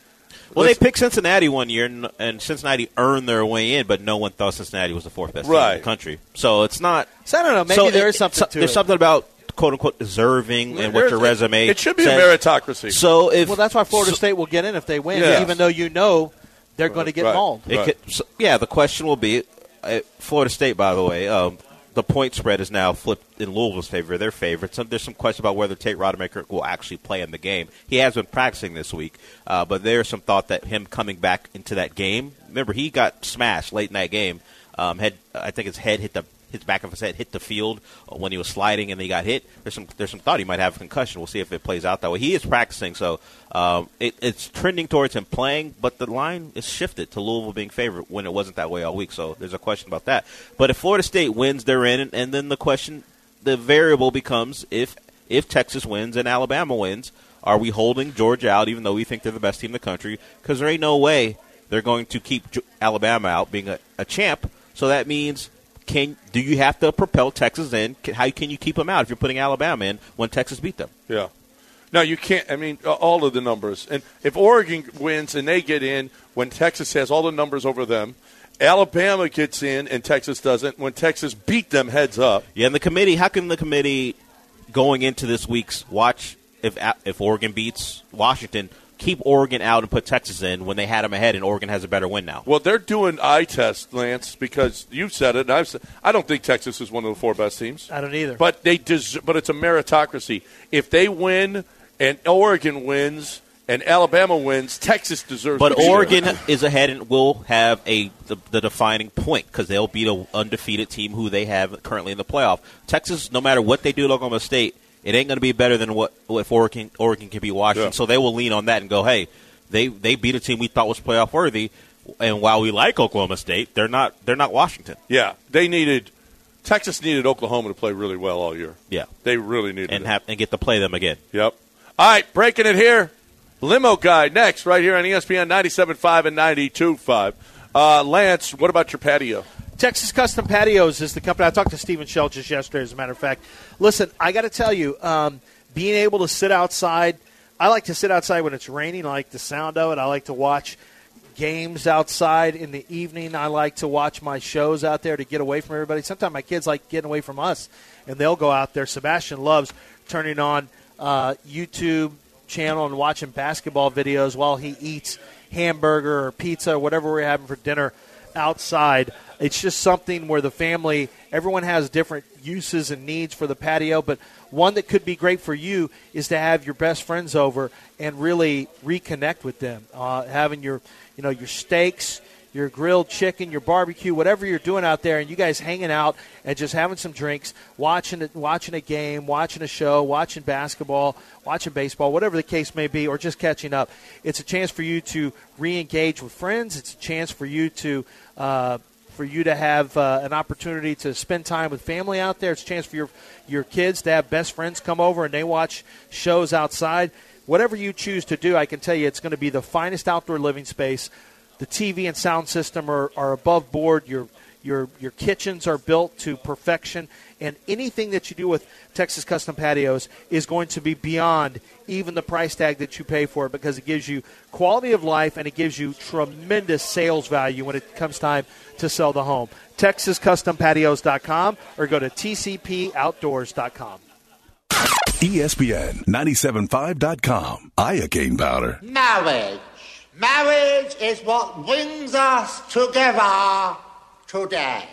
G: Well, they picked Cincinnati one year, and, and Cincinnati earned their way in, but no one thought Cincinnati was the fourth best team in the country. So it's not.
E: so I don't know. Maybe
G: so
E: there
G: it-
E: is something
G: so-
E: to
G: There's
E: it.
G: something about quote unquote deserving and what
D: There's-
G: your resume.
D: It should be
G: says.
D: a meritocracy.
G: So if
E: well, that's why Florida
G: so-
E: State will get in if they win,
D: Yeah.
E: even though you know they're going to get
D: Right.
E: mauled.
G: It
D: Right.
G: could, so, yeah, the question will be uh, Florida State. By the way, um, the point spread is now flipped in Louisville's favor. Their favorite. So there's some question about whether Tate Rodemaker will actually play in the game. He has been practicing this week, uh, but there's some thought that him coming back into that game. Remember, he got smashed late in that game. Um, head, I think his head hit the his back of his head hit the field when he was sliding and he got hit. There's some there's some thought he might have a concussion. We'll see if it plays out that way. He is practicing, so um, it, it's trending towards him playing, but the line is shifted to Louisville being favored when it wasn't that way all week. So there's a question about that. But if Florida State wins, they're in, and, and then the question, the variable becomes if if Texas wins and Alabama wins, are we holding Georgia out even though we think they're the best team in the country? Because there ain't no way they're going to keep Alabama out being a, a champ. So that means can do you have to propel Texas in? Can, how can you keep them out if you're putting Alabama in when Texas beat them?
D: Yeah. No, you can't. I mean, uh, all of the numbers. And if Oregon wins and they get in when Texas has all the numbers over them, Alabama gets in and Texas doesn't. When Texas beat them heads up,
G: Yeah, and the committee. How can the committee going into this week's watch if if Oregon beats Washington? Keep Oregon out and put Texas in when they had them ahead, and Oregon has a better win now.
D: well, they're doing eye test, Lance, because you said it, and I've said. I don't think Texas is one of the four best teams.
E: I don't either.
D: But they des- but it's a meritocracy. If they win and Oregon wins and Alabama wins, Texas deserves.
G: But
D: to.
G: Oregon is ahead and will have a the, the defining point because they'll beat an undefeated team who they have currently in the playoff. Texas, no matter what they do at Oklahoma State, it ain't going to be better than what if Oregon Oregon can be Washington.
D: Yeah.
G: So they will lean on that and go, hey, they they beat a team we thought was playoff worthy. And while we like Oklahoma State, they're not they're not Washington.
D: Yeah, they needed. Texas needed Oklahoma to play really well all year.
G: Yeah,
D: They really needed
G: and
D: it.
G: have and get to play them again.
D: Yep. All right, breaking it here. Limo guy next, right here on ESPN 97.5 and 92.5. Uh, Lance, what about your patio?
E: Texas Custom Patios is the company. I talked to Stephen Shell just yesterday, as a matter of fact. Listen, I got to tell you, um, being able to sit outside, I like to sit outside when it's raining. I like the sound of it. I like to watch games outside in the evening. I like to watch my shows out there to get away from everybody. Sometimes my kids like getting away from us, and they'll go out there. Sebastian loves turning on uh, YouTube channel and watching basketball videos while he eats hamburger or pizza or whatever we're having for dinner outside. It's just something where the family, everyone has different uses and needs for the patio, but one that could be great for you is to have your best friends over and really reconnect with them. Uh, having your, you know, your steaks, your grilled chicken, your barbecue, whatever you're doing out there, and you guys hanging out and just having some drinks, watching it, watching a game, watching a show, watching basketball, watching baseball, whatever the case may be, or just catching up. It's a chance for you to re-engage with friends. It's a chance for you to. Uh, for you to have uh, an opportunity to spend time with family out there. It's a chance for your your kids to have best friends come over and they watch shows outside. Whatever you choose to do, I can tell you it's going to be the finest outdoor living space. The TV and sound system are, are above board. Your your your kitchens are built to perfection, and anything that you do with Texas Custom Patios is going to be beyond even the price tag that you pay for it because it gives you quality of life and it gives you tremendous sales value when it comes time to sell the home. TexasCustomPatios.com or go to TCPOutdoors.com.
A: ESPN 975.com. Iocane powder.
N: Marriage. Marriage is what brings us together today.